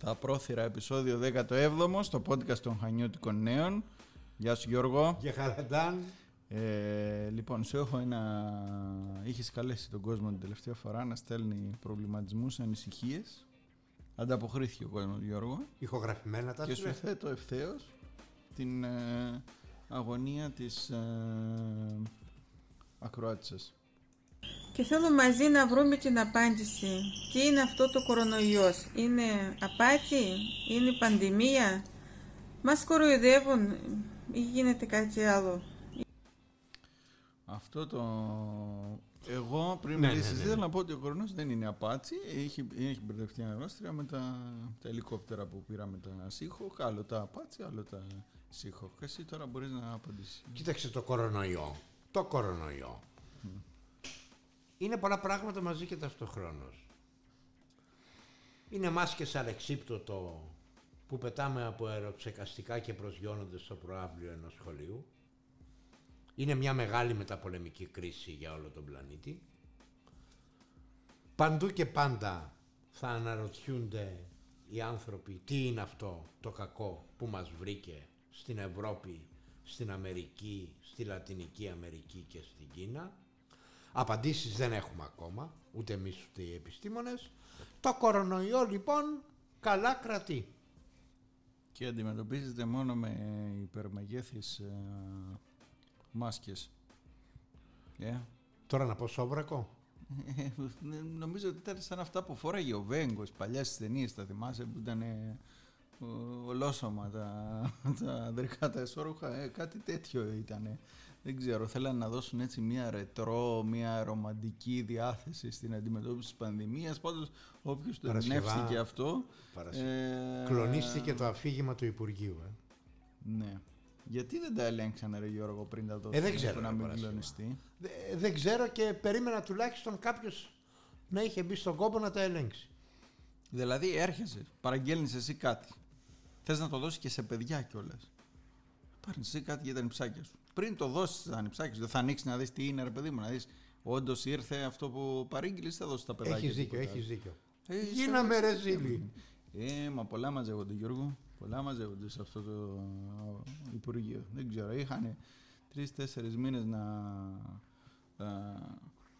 στα πρόθυρα επεισόδιο 17 στο podcast των Χανιώτικων Νέων. Γεια σου Γιώργο. Γεια χαραντάν. Ε, λοιπόν, σου έχω ένα... Είχες καλέσει τον κόσμο την τελευταία φορά να στέλνει προβληματισμούς, ανησυχίες. Ανταποκρίθηκε ο κόσμος Γιώργο. Ηχογραφημένα τα Και σου θέτω ευθέως την ε, αγωνία της ε, ακροάτησας. Και θέλω μαζί να βρούμε την απάντηση. Τι είναι αυτό το κορονοϊός; Είναι απάτη, είναι πανδημία; Μας κοροϊδεύουν ή γίνεται κάτι άλλο; Αυτό το... Εγώ πριν Ναι, μιλήσεις ναι, ναι. ήθελα να πω ότι ο κορονοϊός δεν είναι απάτσι. Έχει, έχει μπερδευτεί αναγνώστρια με τα, τα ελικόπτερα που πήραμε τα σύχο. Άλλο τα απάτσι, άλλο τα σύχο. Και εσύ τώρα μπορείς να απαντήσεις. Κοίταξε το κορονοϊό. Το κορονοϊό. Είναι πολλά πράγματα μαζί και ταυτοχρόνως. Είναι μάσκες αλεξίπτωτο που πετάμε από αεροψεκαστικά και προσγειώνονται στο προάβλιο ενός σχολείου. Είναι μια μεγάλη μεταπολεμική κρίση για όλο τον πλανήτη. Παντού και πάντα θα αναρωτιούνται οι άνθρωποι τι είναι αυτό το κακό που μας βρήκε στην Ευρώπη, στην Αμερική, στη Λατινική Αμερική και στην Κίνα. Απαντήσεις δεν έχουμε ακόμα, ούτε εμείς ούτε οι επιστήμονες. Το κορονοϊό λοιπόν καλά κρατεί. Και αντιμετωπίζεται μόνο με υπερμεγέθεις ε, μάσκες. Ε, Τώρα να πω σόβρακο. Ε, νομίζω ότι ήταν σαν αυτά που φόραγε ο Βέγκος παλιάς στις ταινίες, τα θυμάσαι που ήταν ε, ο- ολόσωμα τα, τα ανδρικά τα εσώρουχα, ε, κάτι τέτοιο ήταν. Δεν ξέρω, θέλανε να δώσουν έτσι μια ρετρό, μια ρομαντική διάθεση στην αντιμετώπιση της πανδημίας. Πάντως όποιος το Παρασκευά- εμπνεύστηκε αυτό... Παρασκευά. ε, Κλονίστηκε το αφήγημα του Υπουργείου. Ε. Ναι. Γιατί δεν τα ελέγξανε ρε Γιώργο πριν τα δώσουν Ε, δεν ξέρω, που να ρε, μην Παρασκευά. κλονιστεί; Δε- δεν ξέρω και περίμενα τουλάχιστον κάποιος να είχε μπει στον κόπο να τα ελέγξει. Δηλαδή έρχεσαι, παραγγέλνεις εσύ κάτι. Θες να το δώσεις και σε παιδιά κιόλας. Πάρεις εσύ κάτι για τα νυψάκια σου. Πριν το δώσεις τα νυψάκια σου, δεν θα ανοίξεις να δεις τι είναι ρε παιδί μου, να δεις όντως ήρθε αυτό που παρήγγειλες, θα δώσεις τα παιδάκια. Έχεις δίκιο, τίποτα έχεις δίκιο. άλλο. Ε, είσαι- Γίναμε ρε ζήλοι. Ε, μα πολλά μαζεύονται Γιώργο. Πολλά μαζεύονται σε αυτό το Υπουργείο. Δεν ξέρω, είχαν τρει-τέσσερι μήνες να α,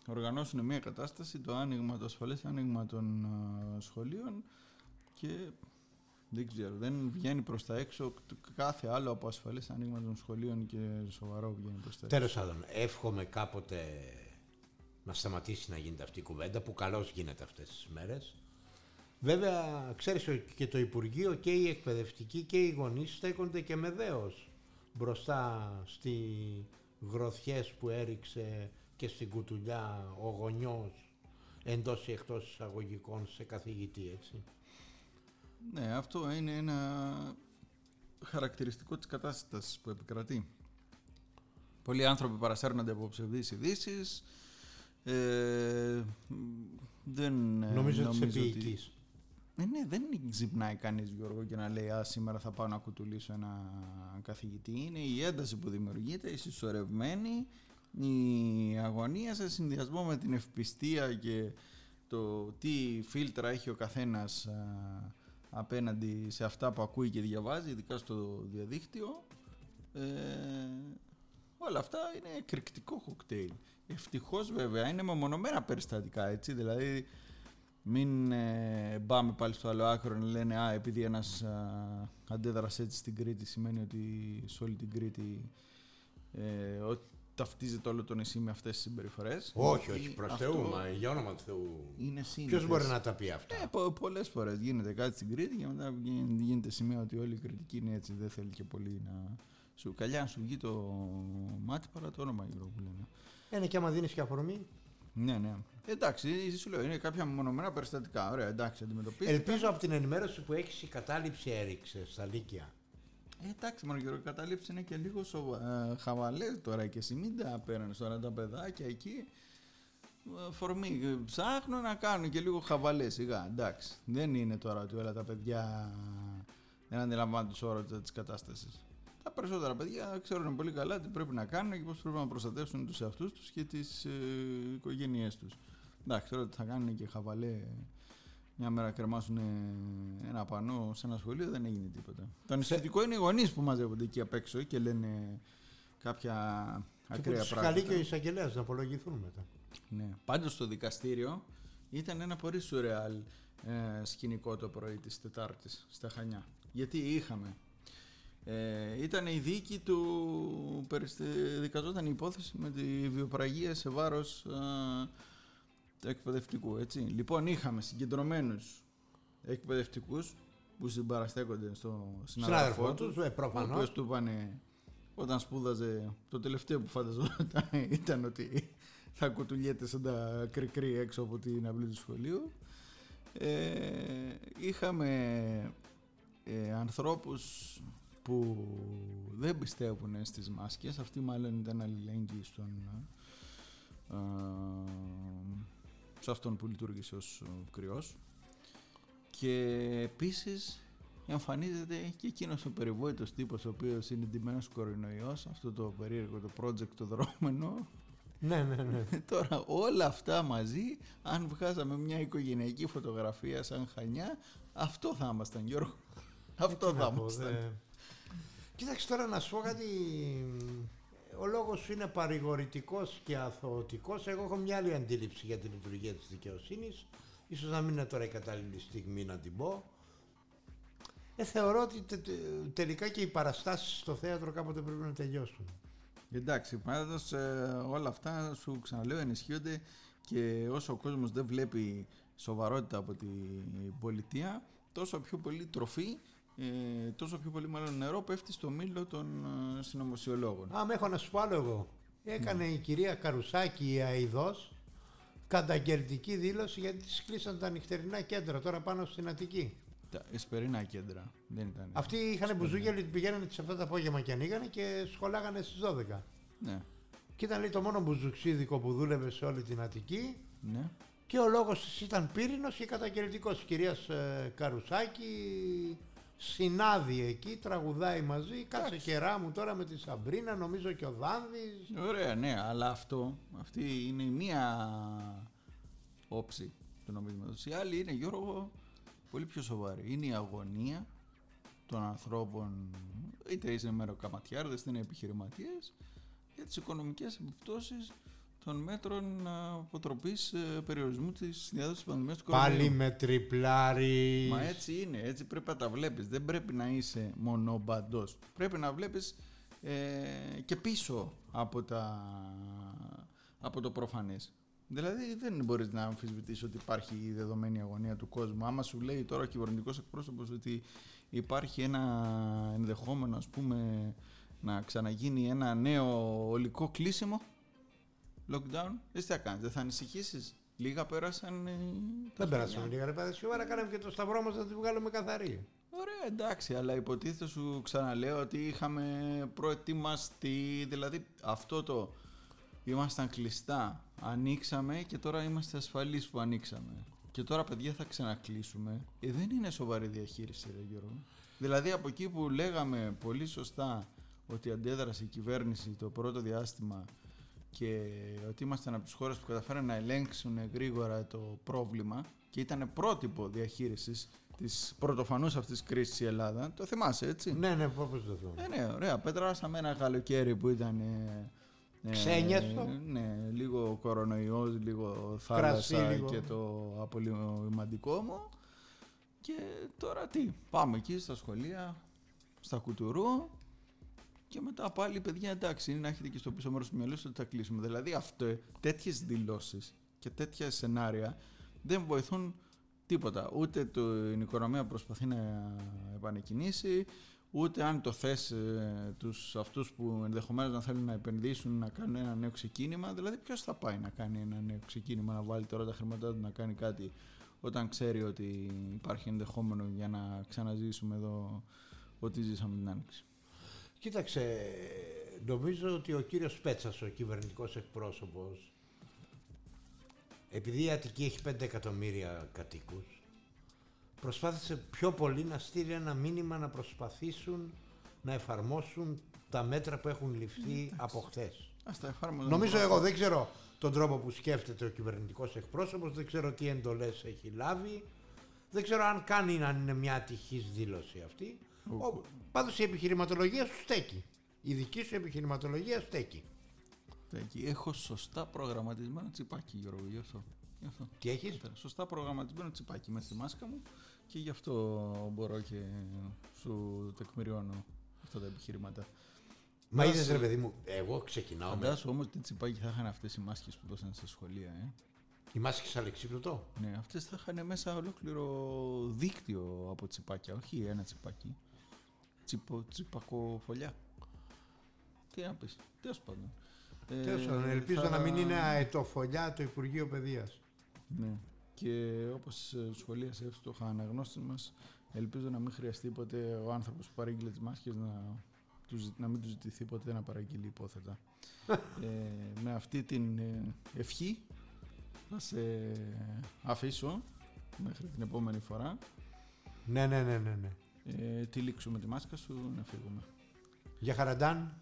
οργανώσουν μια κατάσταση, το άνοιγμα, το ασφαλές άνοιγμα των α, σχολείων και δεν ξέρω, δεν βγαίνει προς τα έξω το- κάθε άλλο από ασφαλές άνοιγμα των σχολείων και σοβαρό βγαίνει προς τα έξω. Τέλος πάντων, εύχομαι κάποτε να σταματήσει να γίνεται αυτή η κουβέντα που καλώς γίνεται αυτές τις μέρες. Βέβαια, ξέρεις ότι και το Υπουργείο και οι εκπαιδευτικοί και οι γονείς στέκονται και με δέος μπροστά στη γροθιές που έριξε και στην κουτουλιά ο γονιός εντός ή εκτός εισαγωγικών σε καθηγητή, έτσι. Ναι, αυτό είναι ένα χαρακτηριστικό της κατάστασης που επικρατεί. Πολλοί άνθρωποι παρασέρνονται από ψευδείς ειδήσεις. Ε, δεν ε, Νομίζω ότι είσαι ότι- ποιητής. Ε, ναι, δεν ξυπνάει κανείς Γιώργο και να λέει «Α, σήμερα θα πάω να κουτουλήσω ένα καθηγητή». Είναι η ένταση που δημιουργείται, η συσσωρευμένη, η αγωνία σε συνδυασμό με την ευπιστία και το τι φίλτρα έχει ο καθένας α, απέναντι σε αυτά που ακούει και διαβάζει, ειδικά στο διαδίκτυο. Ε, όλα αυτά είναι εκρηκτικό κοκτέιλ. Ευτυχώς βέβαια είναι μεμονωμένα περιστατικά έτσι, δηλαδή μην ε, πάμε πάλι στο άλλο άκρο να λένε «Α, επειδή ένας α, αντέδρασε έτσι στην Κρήτη σημαίνει ότι σε όλη την Κρήτη ε, ότι ταυτίζεται όλο το νησί με αυτές τις συμπεριφορές». Όχι, όχι, προς Αυτό Θεού, μα για όνομα του Θεού. Είναι σύνηθες. Ποιος μπορεί να τα πει αυτά; Ε, πο, πολλές φορές γίνεται κάτι στην Κρήτη και μετά βγαίνει- γίνεται σημείο ότι όλη η κριτική είναι έτσι, δεν θέλει και πολύ να... Σου, καλιά να σου βγει το μάτι παρά το όνομα Γιώργο που λένε. Είναι και άμα δίνεις και αφορμή. Ναι, ναι. Εντάξει, σου λέω, είναι κάποια μονομένα περιστατικά. Ωραία, εντάξει, αντιμετωπίζεται. Ελπίζω από την ενημέρωση που έχεις η κατάληψη έριξε στα Λύκεια. Ε, εντάξει, μόνο Γιώργο, η κατάληψη είναι και λίγο σοβα... ε, χαβαλές τώρα και εσύ μην τα παίρνεις τώρα τα παιδάκια εκεί. ε, Φορμή, ε, ψάχνουν να κάνουν και λίγο χαβαλές σιγά. Εντάξει, δεν είναι τώρα ότι όλα τα παιδιά δεν αντιλαμβάνουν τους όρους της κατάστασης. Τα περισσότερα παιδιά ξέρουν πολύ καλά τι πρέπει να κάνουν και πώς πρέπει να προστατεύσουν τους εαυτούς τους και τις ε, οικογένειές τους. Εντάξει, τώρα ότι θα κάνουν και χαβαλέ μια μέρα κρεμάσουν ένα πανό σε ένα σχολείο, δεν έγινε τίποτα. Το ανησυχητικό είναι οι γονείς που μαζεύονται εκεί απ' έξω και λένε κάποια ακραία Τους πράγματα. καλεί και ο εισαγγελέας να απολογηθούν μετά. Ναι. Πάντως στο δικαστήριο ήταν ένα πολύ σουρεάλ ε, σκηνικό το πρωί της Τετάρτης στα Χανιά. Γιατί είχαμε. Ε, ήταν η δίκη του, περιστε- δικαζόταν η υπόθεση με τη βιοπραγία σε βάρος ε, του εκπαιδευτικού, έτσι. Λοιπόν, είχαμε συγκεντρωμένους εκπαιδευτικούς που συμπαραστέκονται στο συνάδελφό Συνάδελφό τους, τους, ε, ο προφανώ. οποίος του είπανε όταν σπούδαζε το τελευταίο που φανταζόταν ήταν ότι θα κουτουλιέται σαν τα κρικρί έξω από την αυλή του σχολείου. Ε, είχαμε ε, ανθρώπους που δεν πιστεύουν στις μάσκες, αυτοί μάλλον ήταν αλληλέγγυοι στον, ε, σε αυτόν που λειτουργήσε ως ε, κρυός. Και επίσης εμφανίζεται και εκείνος ο περιβόητος τύπος ο οποίος είναι ντυμένος κορονοϊός, αυτό το περίεργο το project το δρόμενο. Ναι, ναι, ναι. Τώρα όλα αυτά μαζί, αν βγάζαμε μια οικογενειακή φωτογραφία σαν Χανιά, αυτό θα ήμασταν Γιώργο. Αυτό Τι θα να πω, ήμασταν. δε- Κοίταξε τώρα να σου πω κάτι. Ο λόγος σου είναι παρηγορητικός και αθωωτικός. Εγώ έχω μια άλλη αντίληψη για την λειτουργία της δικαιοσύνης. Ίσως να μην είναι τώρα η κατάλληλη στιγμή να την πω. Ε, θεωρώ ότι τε- τε- τελικά και οι παραστάσεις στο θέατρο κάποτε πρέπει να τελειώσουν. Εντάξει, πάντως ε, όλα αυτά σου ξαναλέω ενισχύονται και όσο ο κόσμος δεν βλέπει σοβαρότητα από την πολιτεία, τόσο πιο πολύ τροφή, ε, τόσο πιο πολύ μάλλον νερό πέφτει στο μήλο των ε, συνωμοσιολόγων. Α, με έχω να σου πω άλλο εγώ. Έκανε η κυρία Καρουσάκη η Αιδός καταγγελτική δήλωση γιατί της κλείσαν τα νυχτερινά κέντρα τώρα πάνω στην Αττική. Τα εσπερινά κέντρα δεν ήταν. Αυτοί είχαν μπουζούκια, λέει, πηγαίνανε τις 7 το απόγευμα και ανοίγανε και σχολάγανε στις 12. Ναι, Και ήταν λέει, το μόνο μπουζουξίδικο που δούλευε σε όλη την Αττική ναι. και ο λόγος της ήταν πύρινος και καταγγελτικός. Η κυρίας ε, Καρουσάκη συνάδει εκεί, τραγουδάει μαζί, κάτσε κερά μου τώρα με τη Σαμπρίνα, νομίζω και ο Δάνδης. Ωραία, ναι, αλλά αυτό, αυτή είναι η μία όψη του νομίσματος. Η άλλη είναι, Γιώργο, πολύ πιο σοβαρή. Είναι η αγωνία των ανθρώπων, είτε είσαι μεροκαματιάρδες, είτε είναι επιχειρηματίες, για τις οικονομικές επιπτώσεις των μέτρων α, αποτροπής ε, περιορισμού της διάδοσης της πανδημίας του κορονοϊού. Πάλι με τριπλάρι. Μα έτσι είναι, έτσι πρέπει να τα βλέπεις. Δεν πρέπει να είσαι μονομπαντός. Πρέπει να βλέπεις ε, και πίσω από, τα, από το προφανές. Δηλαδή δεν μπορείς να αμφισβητήσεις ότι υπάρχει η δεδομένη αγωνία του κόσμου. Άμα σου λέει τώρα ο κυβερνητικός εκπρόσωπος ότι υπάρχει ένα ενδεχόμενο ας πούμε να ξαναγίνει ένα νέο ολικό κλείσιμο lockdown, εσύ τι θα κάνεις, δεν θα ανησυχήσεις. Λίγα πέρασαν. ε, τα Δεν χρόνια. πέρασαμε λίγα ρε παιδε. Σίγουρα κάναμε και το σταυρό μας να τη βγάλουμε καθαρή. Ωραία, εντάξει, αλλά υποτίθεται σου ξαναλέω ότι είχαμε προετοιμαστεί, δηλαδή αυτό το ήμασταν κλειστά, ανοίξαμε και τώρα είμαστε ασφαλείς που ανοίξαμε. Και τώρα παιδιά θα ξανακλείσουμε. Ε, δεν είναι σοβαρή διαχείριση, ρε Γιώργο. Δηλαδή από εκεί που λέγαμε πολύ σωστά ότι αντέδρασε η κυβέρνηση το πρώτο διάστημα και ότι ήμασταν από τις χώρες που καταφέραν να ελέγξουν γρήγορα το πρόβλημα και ήταν πρότυπο διαχείρισης της πρωτοφανούς αυτής της κρίσης η Ελλάδα. Το θυμάσαι έτσι; Ναι, ναι, πώς το θέλω. Ε, ναι, ωραία. Πέτρασαμε ένα καλοκαίρι που ήταν. Ε, ε, Ξένιαστο. Ναι, λίγο κορονοϊός, λίγο Κρασί, θάλασσα λίγο. και το απολυμαντικό μου. Και τώρα τι, πάμε εκεί στα σχολεία, στα κουτουρού και μετά πάλι παιδιά εντάξει είναι να έχετε και στο πίσω μέρος του μυαλού σας ότι θα κλείσουμε. Δηλαδή αυτό, τέτοιες δηλώσεις και τέτοια σενάρια δεν βοηθούν τίποτα. Ούτε το, η οικονομία προσπαθεί να επανεκκινήσει, ούτε αν το θες ε, τους αυτούς που ενδεχομένως να θέλουν να επενδύσουν να κάνουν ένα νέο ξεκίνημα. Δηλαδή ποιος θα πάει να κάνει ένα νέο ξεκίνημα, να βάλει τώρα τα χρήματά του να κάνει κάτι όταν ξέρει ότι υπάρχει ενδεχόμενο για να ξαναζήσουμε εδώ ό,τι ζήσαμε την Άνοιξη. Κοίταξε, νομίζω ότι ο κύριος Πέτσας, ο κυβερνητικός εκπρόσωπος, επειδή η Αττική έχει 5 εκατομμύρια κατοίκους, προσπάθησε πιο πολύ να στείλει ένα μήνυμα να προσπαθήσουν να εφαρμόσουν τα μέτρα που έχουν ληφθεί από χθες. Ας τα εφάρμοζαν Νομίζω πρώτα. εγώ δεν ξέρω τον τρόπο που σκέφτεται ο κυβερνητικός εκπρόσωπος, δεν ξέρω τι εντολές έχει λάβει. Δεν ξέρω αν κάνει αν είναι μια ατυχής δήλωση αυτή. Ο... Πάντως η επιχειρηματολογία σου στέκει. Η δική σου επιχειρηματολογία στέκει. Στέκει. Έχω σωστά προγραμματισμένο τσιπάκι, Γιώργο, γι' αυτό. Γι αυτό. Τι έχεις; Σωστά προγραμματισμένο τσιπάκι με στη μάσκα μου και γι' αυτό μπορώ και σου τεκμηριώνω αυτά τα επιχειρήματα. Μα είδες ρε παιδί μου, εγώ ξεκινάω με... Φαντάσου όμως τι τσιπάκι θα είχαν αυτές οι μάσκες που δώσαν στα σχολεία. Ε. Η μάσκη αλεξίπτωτο. Ναι, αυτές θα είχαν μέσα ολόκληρο δίκτυο από τσιπάκια, όχι ένα τσιπάκι. Τσιπο, τσιπακοφολιά. Τι να πεις, τέλος πάντων. Ε, Τέλος πάντων, ελπίζω θα- να μην είναι αετοφολιά το Υπουργείο Παιδείας. Ναι. Και όπως σχολίασε εύστοχα αναγνώστη μας, ελπίζω να μην χρειαστεί ποτέ ο άνθρωπος που παρήγγειλε τις μάσκες να, τους, ζη- να μην τους ζητηθεί ποτέ να παραγγείλει υπόθετα. ε, με αυτή την ε, ευχή θα σε αφήσω μέχρι την επόμενη φορά. Ναι, ναι, ναι, ναι, ναι. Ε, τυλίξουμε τη μάσκα σου να φύγουμε. Για χαραντάν.